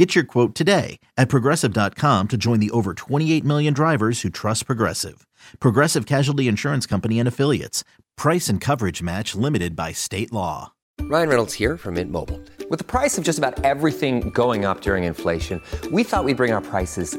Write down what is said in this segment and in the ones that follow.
Get your quote today at progressive.com to join the over 28 million drivers who trust Progressive. Progressive Casualty Insurance Company and Affiliates. Price and coverage match limited by state law. Ryan Reynolds here from Mint Mobile. With the price of just about everything going up during inflation, we thought we'd bring our prices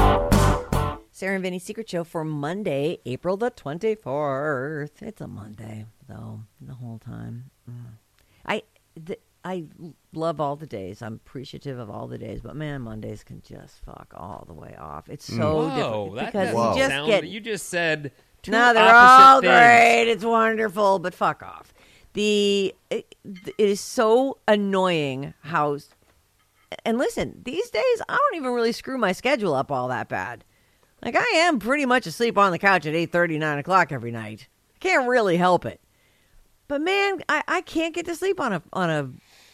Sarah and Vinny's Secret Show for Monday, April the 24th. It's a Monday, though, the whole time. Mm. I th- I love all the days. I'm appreciative of all the days, but man, Mondays can just fuck all the way off. It's so different that because you just sound, get You just said two no, they're all things. great. It's wonderful, but fuck off. The it, it is so annoying how. And listen, these days I don't even really screw my schedule up all that bad. Like I am pretty much asleep on the couch at eight thirty, nine o'clock every night. I can't really help it. But man, I, I can't get to sleep on a on a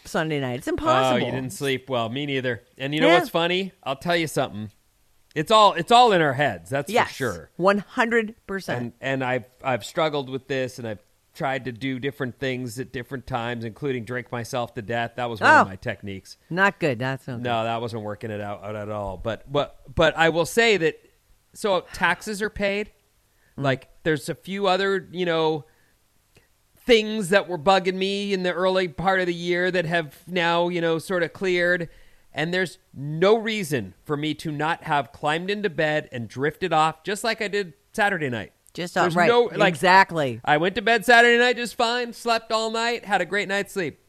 Sunday night. It's impossible. Oh, you didn't sleep well. Me neither. And you know Yeah. what's funny? I'll tell you something. It's all it's all in our heads. That's yes, for sure. one hundred percent. And and I've I've struggled with this, and I've tried to do different things at different times, including drink myself to death. That was one Oh. of my techniques. Not good. That's not good. No, that wasn't working it out, out at all. But but but I will say that so taxes are paid. Mm. Like there's a few other, you know, things that were bugging me in the early part of the year that have now, you know, sort of cleared. And there's no reason for me to not have climbed into bed and drifted off just like I did Saturday night. Just uh, There's right. no- like- exactly. I went to bed Saturday night just fine, slept all night, had a great night's sleep.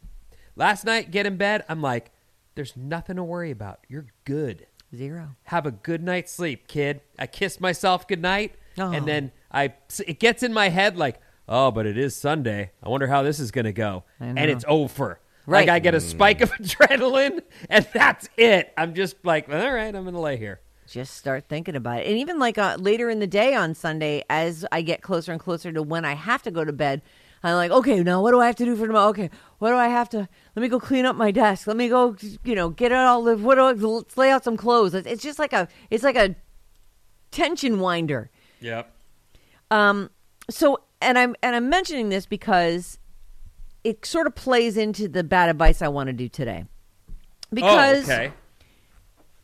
Last night, get in bed, I'm like, there's nothing to worry about. You're good. Zero. Have a good night's sleep, kid. I kiss myself goodnight, Oh. and then I it gets in my head like, oh, but it is Sunday. I wonder how this is gonna go, and it's over. Right. Like I get a spike of adrenaline, and that's it. I'm just like, all right, I'm gonna lay here. just start thinking about it. And even like uh, later in the day on Sunday, as I get closer and closer to when I have to go to bed, I'm like, okay, now what do I have to do for tomorrow? Okay, what do I have to? Let me go clean up my desk. Let me go, you know, get it all. the- What do I, let's lay out some clothes. It's, it's just like a, it's like a tension winder. Yep. Um, so and I'm and I'm mentioning this because it sort of plays into the bad advice I want to do today. Because oh, okay.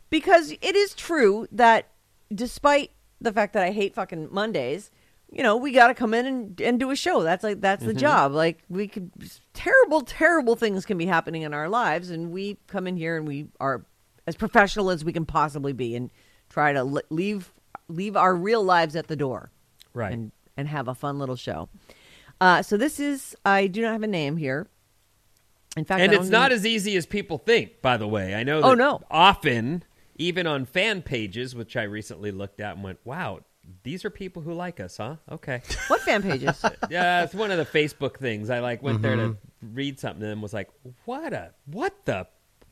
because it is true that despite the fact that I hate fucking Mondays, you know, we got to come in and, and do a show. That's like that's the job. Like we could terrible terrible things can be happening in our lives and we come in here and we are as professional as we can possibly be and try to le- leave leave our real lives at the door Right. and and have a fun little show. Uh, so this is I do not have a name here. In fact, and it's don't even- as easy as people think by the way i know Oh, no. often even on fan pages which i recently looked at and went wow these are people who like us huh okay what fan pages. yeah it's one of the facebook things i like went there to read something and was like what a what the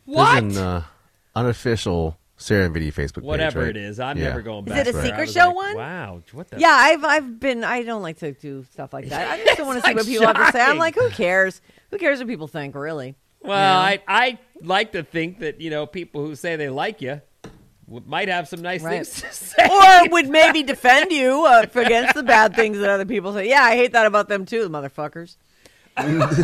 what There's an uh, unofficial Sarah and Vinny Facebook page. whatever right? it is i'm Yeah. never going Is back it a there. I secret was show like, one? wow what the Yeah, I've I've been. I don't like to do stuff like that. I just don't want to see like what people have to say. I'm shocking. like, who cares? Who cares what people think? Really? well I, I like to think that you know people who say they like you w- might have some nice Right. things to say or would maybe defend you uh, against the bad things that other people say. Yeah, I hate that about them too, the motherfuckers.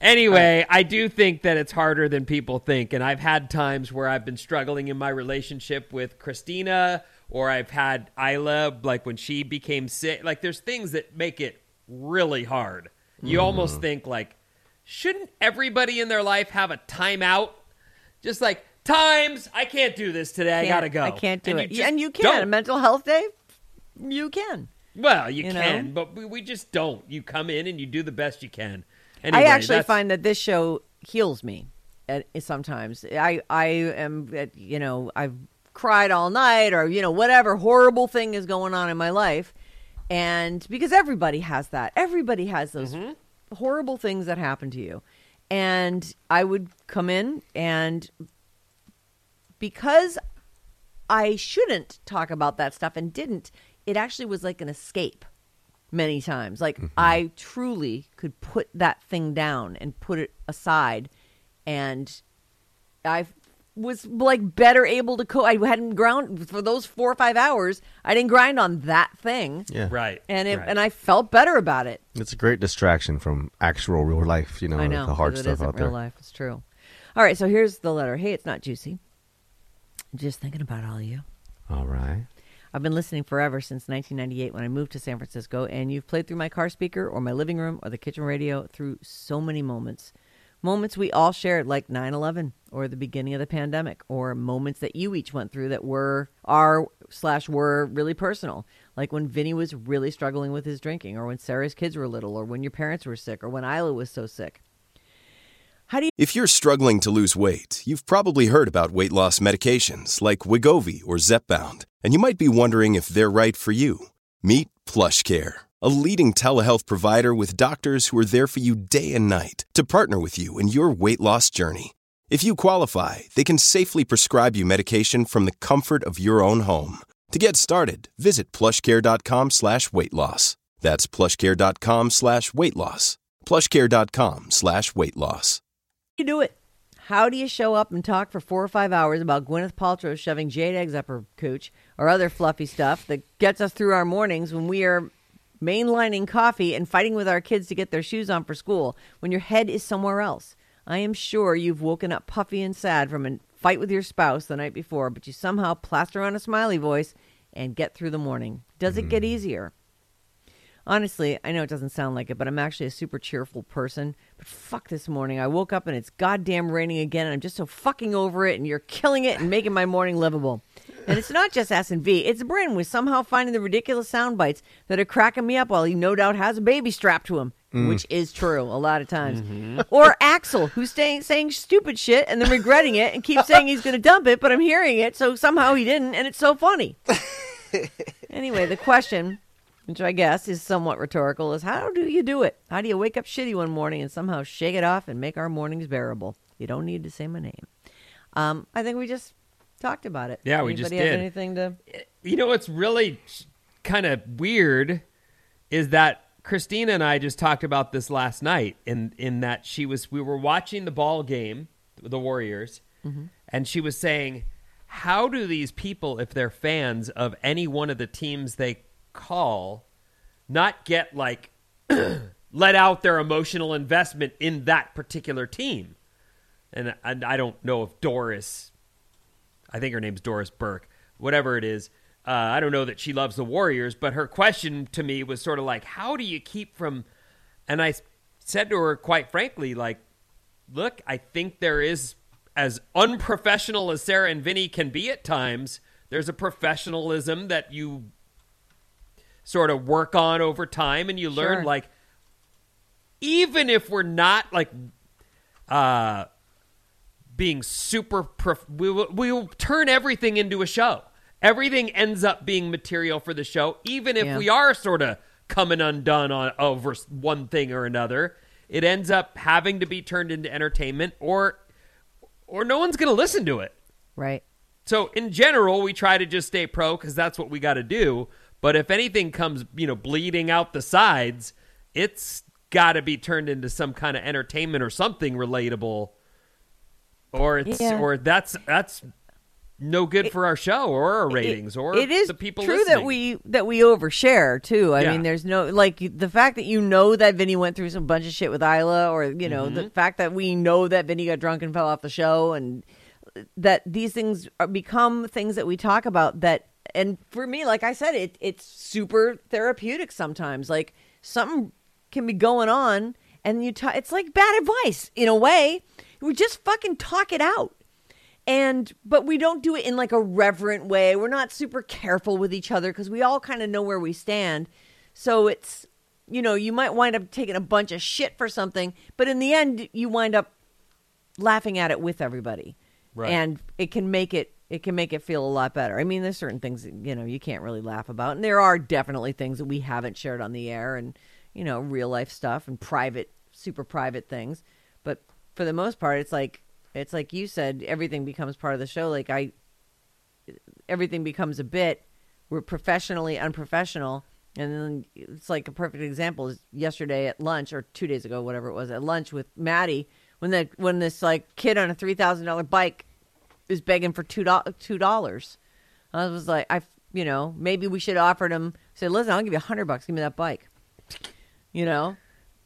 Anyway, I do think that it's harder than people think. And I've had times where I've been struggling in my relationship with Christina, or I've had Isla, like when she became sick. Like, there's things that make it really hard. You almost think, like, shouldn't everybody in their life have a timeout? Just like, times, I can't do this today. I Can't- gotta go. I can't do And it. You and you can. don't. A mental health day, you can. Well, you, You know? can, but we, we just don't. You come in and you do the best you can. I actually that's- find that this show heals me. At, sometimes I I am at, you know I've cried all night or you know whatever horrible thing is going on in my life, and because everybody has that, everybody has those Mm-hmm. Horrible things that happened to you, and I would come in and because I shouldn't talk about that stuff and didn't, it actually was like an escape many times. Like mm-hmm. I truly could put that thing down and put it aside. And I was like better able to co I hadn't ground for those 4 or 5 hours. I didn't grind on that thing. Yeah. Right. And it, right. and I felt better about it. It's a great distraction from actual real life, you know, I know the hard stuff isn't out real there. life. It's true. All right, so here's the letter. Hey, it's not juicy. Just thinking about all of you. All right. I've been listening forever since 1998 when I moved to San Francisco, and you've played through my car speaker or my living room or the kitchen radio through so many moments. Moments we all shared, like 9 11 or the beginning of the pandemic, or moments that you each went through that were, are, slash, were really personal. Like when Vinny was really struggling with his drinking, or when Sarah's kids were little, or when your parents were sick, or when Isla was so sick. How do you If you're struggling to lose weight, you've probably heard about weight loss medications like Wegovy or Zepbound, and you might be wondering if they're right for you. Meet PlushCare, a leading telehealth provider with doctors who are there for you day and night to partner with you in your weight loss journey. If you qualify, they can safely prescribe you medication from the comfort of your own home. To get started, visit plushcare.com slash weight loss. That's plushcare.com slash weight loss. plushcare.com slash weight loss. you do it? How do you show up and talk for four or five hours about Gwyneth Paltrow shoving jade eggs up her cooch or other fluffy stuff that gets us through our mornings when we are mainlining coffee and fighting with our kids to get their shoes on for school when your head is somewhere else? I am sure you've woken up puffy and sad from a fight with your spouse the night before, but you somehow plaster on a smiley voice and get through the morning. Does it get hmm. easier? Honestly, I know it doesn't sound like it, but I'm actually a super cheerful person. But fuck this morning. I woke up and it's goddamn raining again, and I'm just so fucking over it, and you're killing it and making my morning livable. And it's not just S and V; it's Bryn with somehow finding the ridiculous sound bites that are cracking me up while he no doubt has a baby strapped to him, which is true a lot of times. Or Alex, who's staying, saying stupid shit and then regretting it and keeps saying he's going to dump it, but I'm hearing it, so somehow he didn't, and it's so funny. anyway, the question which I guess is somewhat rhetorical, is how do you do it? How do you wake up shitty one morning and somehow shake it off and make our mornings bearable? You don't need to say my name. Um, I think we just talked about it. Yeah, we Anybody just have did. anything to? You know what's really kind of weird is that Christina and I just talked about this last night in in that she was we were watching the ball game, the Warriors, mm-hmm. and she was saying, "How do these people if they're fans of any one of the teams they call not get like let out their emotional investment in that particular team?" And, and I don't know if Doris I think her name's Doris Burke, whatever it is. Uh, I don't know that she loves the Warriors, but her question to me was sort of like, how do you keep from. And I said to her, quite frankly, like, look, I think there is, as unprofessional as Sarah and Vinny can be at times, there's a professionalism that you sort of work on over time and you learn, Sure. like, even if we're not like, uh, being super prof- we will we will turn everything into a show. Everything ends up being material for the show, even if Yeah. we are sort of coming undone on over one thing or another. It ends up having to be turned into entertainment, or or no one's going to listen to it. Right. So in general, we try to just stay pro because that's what we got to do. But if anything comes, you know, bleeding out the sides, it's got to be turned into some kind of entertainment or something relatable, or it's Yeah. or that's that's no good for our show or our ratings It- or it is the people true listening. that we that we overshare too. I Yeah. mean, there's no like the fact that you know that Vinny went through some bunch of shit with Isla, or you know Mm-hmm. the fact that we know that Vinny got drunk and fell off the show, and that these things are, become things that we talk about. That and for me, like I said, it it's super therapeutic sometimes. Like something can be going on, and you ta- it's like bad advice in a way. We just fucking talk it out. And but we don't do it in like a reverent way. We're not super careful with each other because we all kind of know where we stand. So it's you know you might wind up taking a bunch of shit for something but in the end you wind up laughing at it with everybody. Right. and it can make it it can make it feel a lot better. I mean there's certain things that, you know you can't really laugh about. And there are definitely things that we haven't shared on the air and you know real life stuff and private super private things. But for the most part it's like it's like you said everything becomes part of the show. Like i everything becomes a bit. We're professionally unprofessional. And then it's like a perfect example is yesterday at lunch or two days ago whatever it was at lunch with maddie when that when this like kid on a three thousand dollar bike is begging for two dollars. I was like i you know maybe we should offered him say listen i'll give you a hundred bucks. Give me that bike. You know?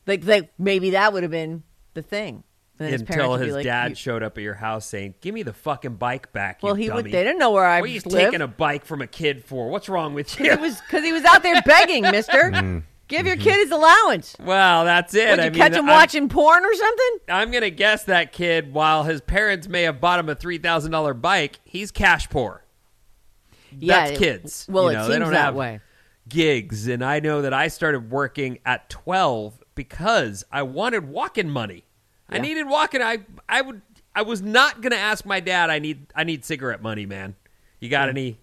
Like like maybe that would have been the thing And then Until parents would be his like, dad "You- showed up at your house saying, "Give me the fucking bike back." You Well, he would- they didn't know where I was. What are you live. taking a bike from a kid for? What's wrong with you? It was because he was out there begging, Mister. Mm. Give your kid his allowance. well, that's it. Would you I mean, catch him I'm- watching porn or something? I'm gonna guess that kid, while his parents may have bought him a three thousand dollar bike, he's cash poor. Yeah, That's it- kids. well, you it know, they seems don't that have way. gigs, and I know that I started working at twelve because I wanted walking money. I Yeah. needed walking. I I would. I was not gonna ask my dad. I need. I need cigarette money, man. You got any?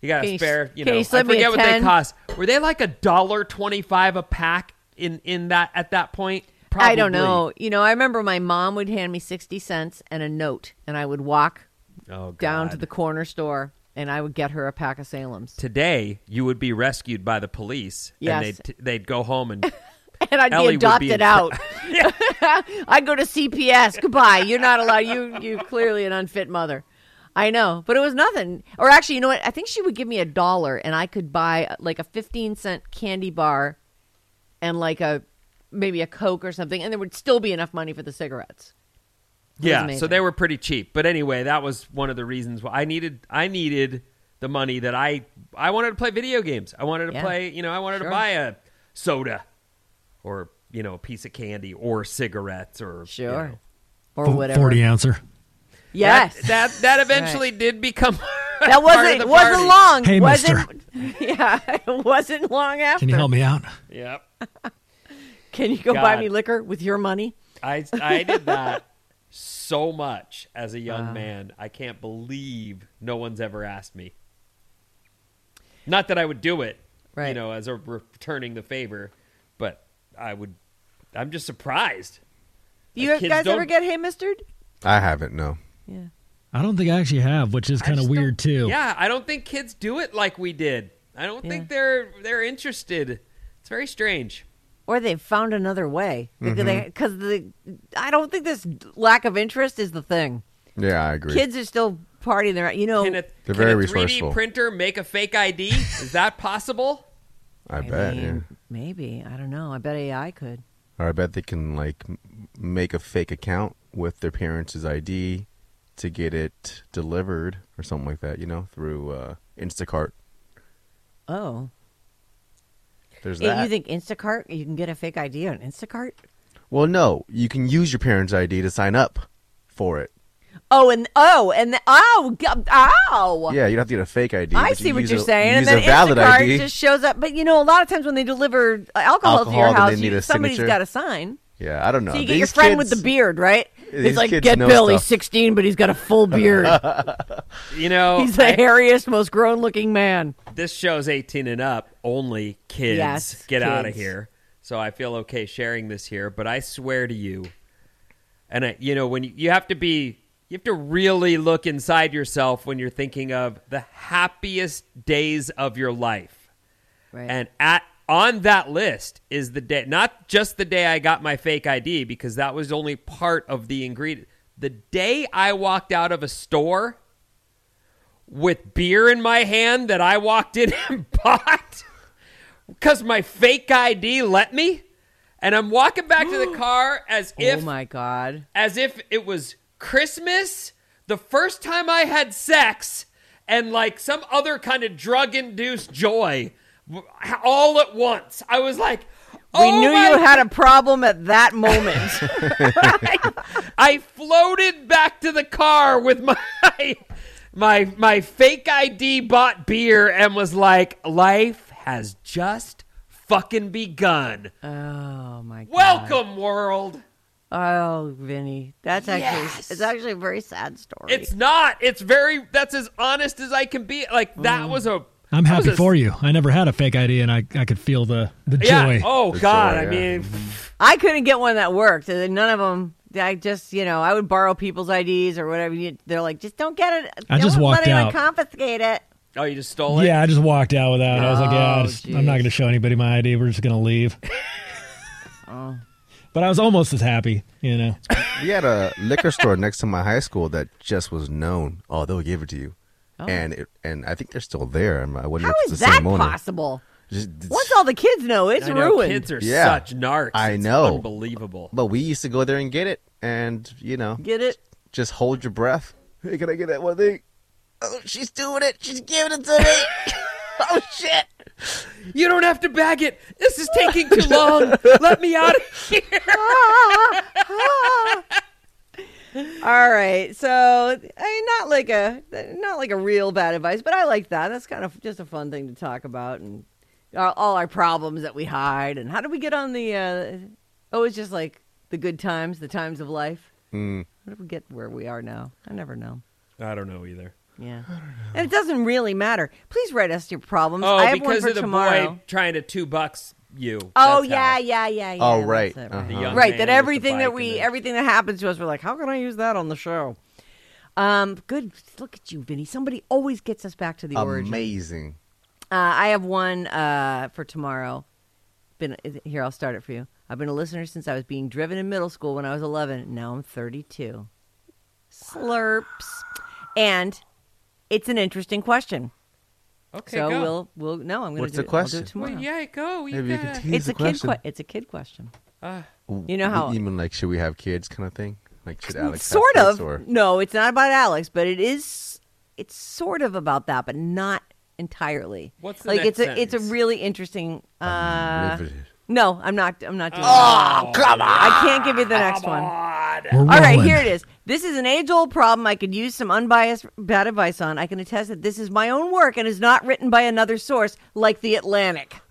You got Can a spare? You can know, you I forget what they cost. Were they like a dollar twenty five a pack in in that at that point? Probably. I don't know. You know, I remember my mom would hand me sixty cents and a note, and I would walk Oh, down to the corner store, and I would get her a pack of Salem's, today you would be rescued by the police Yes. and they'd, t- they'd go home and and I'd Ellie be would be adopted out. I'd go to CPS. Goodbye. You're not allowed. You you clearly an unfit mother. I know, but it was nothing. Or actually, you know what? I think she would give me a dollar, and I could buy uh, like a fifteen cent candy bar, and like a maybe a Coke or something, and there would still be enough money for the cigarettes. It yeah so they were pretty cheap but anyway that was one of the reasons why i needed i needed the money that i i wanted to play video games i wanted to Yeah. play you know i wanted Sure. to buy a soda or you know a piece of candy or cigarettes or you Sure. know. or whatever. 40 ouncer. Yes. that that, that eventually did become That part of wasn't the wasn't party. long. Hey, wasn't, Yeah, it wasn't long after. Can you help me out? yep Can you go buy me liquor with your money? I I did that so much as a young Wow. man. I can't believe no one's ever asked me. Not that I would do it, you know, as a returning the favor, but I would. I'm just surprised. You Like, guys ever get hay mistered? I haven't. No. Yeah. I don't think I actually have, which is kind of weird too. Yeah, I don't think kids do it like we did. I don't think they're they're interested. It's very strange. Or they've found another way because Mm-hmm. the I don't think this lack of interest is the thing. Yeah, I agree. Kids are still partying their you know. Can a, They're can very a 3D resourceful. printer make a fake ID? Is that possible? I I bet. mean, yeah. maybe I don't know. I bet AI could. Or I bet they can like make a fake account with their parents' ID to get it delivered or something like that. You know, through uh, Instacart. Oh, There's Yeah, that. you think Instacart? You can get a fake ID on Instacart? well, no, you can use your parents' ID to sign up for it. Oh, and oh, and oh, oh. Yeah, you don't have to get a fake ID. I see you what you're a- saying, you and use then a valid Instacart ID. just shows up. But you know, a lot of times when they deliver uh, alcohol, to your house, they need you, a somebody's signature. got to sign. Yeah, I don't know. So you get These your friend with the beard, right? these It's like get know Bill. He's 16, but he's got a full beard. You know, he's the I- hairiest, most grown-looking man. this show's 18 and up only kids Yes, get out of here so i feel okay sharing this here but i swear to you and I, you know when you, you have to be you have to really look inside yourself when you're thinking of the happiest days of your life Right. and at on that list is the day not just the day i got my fake id because that was only part of the ingredient the day i walked out of a store with beer in my hand that I walked in and bought because my fake ID let me. And I'm walking back to the car as oh if oh my god. as if it was Christmas, the first time I had sex, and like some other kind of drug induced joy all at once. I was like, We oh knew my you had a problem at that moment. I, I floated back to the car with my my my fake ID bought beer and was like, life has just fucking begun. oh my god. Welcome world. Oh, Vinny. That's actually Yes. it's actually a very sad story. It's not. It's very that's as honest as I can be. Like that mm. was a I'm happy a- for you. I never had a fake ID, and I, I could feel the, the Yeah. joy. Oh The god, joy, I yeah. mean mm-hmm. I couldn't get one that worked. and None of them. I just, you know, I would borrow people's IDs or whatever. They're like, just don't get it. I just don't walked let anyone out. confiscate it. Oh, you just stole it? Yeah, I just walked out without. it. I was like, yeah, I Oh, just- I'm not going to show anybody my ID. We're just going to leave. Oh. But I was almost as happy, you know. We had a liquor store next to my high school that just was known. Oh, they'll give it to you, oh. and it, and I think they're still there. I'm- wonder How if it's is the that same owner. possible? Just- Once all the kids know, it's I know, ruined. kids are Yeah. such narcs. I It's know. Unbelievable. but we used to go there and get it, and you know, Get it? just hold your breath. Hey, can I get that one thing? Oh, she's doing it. She's giving it to me. oh shit! You don't have to bag it. This is taking too long. Let me out of here. All right, so I mean, not like a not like a real bad advice, but I like that. That's kind of just a fun thing to talk about, and all, all our problems that we hide, and how do we get on the? Uh, oh, it's just like the good times, the times of life. Mm. How did we get where we are now? I never know. I don't know either. Yeah, and it doesn't really matter. Please write us your problems. Oh, I have because one for of the tomorrow. boy trying to two bucks you. Oh That's yeah, how. yeah, yeah, yeah. Oh, that's right. it, Uh-huh. The young right man that with the everything bike that and we the- everything that happens to us we're like how can i use that on the show um good look at you vinny somebody always gets us back to the origin Amazing. uh, i have one uh for tomorrow been here i'll start it for you i've been a listener since i was being driven in middle school when i was 11 now i'm 32 slurps and it's an interesting question Okay, so go. we'll we'll no i'm gonna What's do the it. I'll do question? it tomorrow Well, yeah, go. You Maybe you gotta- can tease it's the a kid question. que- it's a kid question Uh, You know how- You mean like should we have kids kind of thing? Like should Alex have sort kids, of Or? no it's not about alex but it is it's sort of about that but not entirely What's the like next it's a it's a really interesting uh no i'm not i'm not doing Oh, that come on i can't give you the next one We're all right here it is this is an age old problem i could use some unbiased bad advice on i can attest that this is my own work and is not written by another source like the atlantic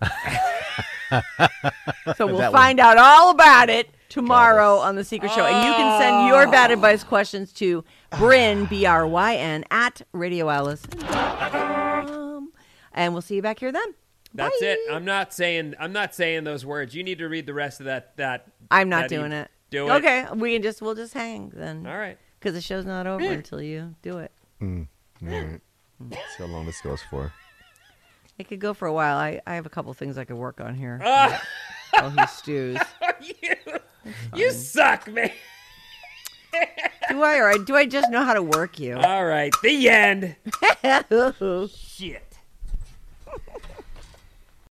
so we'll That find out all about it tomorrow on the Secret Show, and you can send your bad ah. advice questions to Bryn B R Y N at Radio Alice, um, and we'll see you back here then. That's it. I'm not saying. I'm not saying those words. You need to read the rest of that. That. I'm not that e- doing it. Do it. Okay, we can just we'll just hang then. All right. Because the show's not over until you do it. All right. See how long this goes for. It could go for a while. I, I have a couple things I could work on here Ah, while he stews. you, you suck, man. Do I or do I just know how to work you? All right. The end. Shit.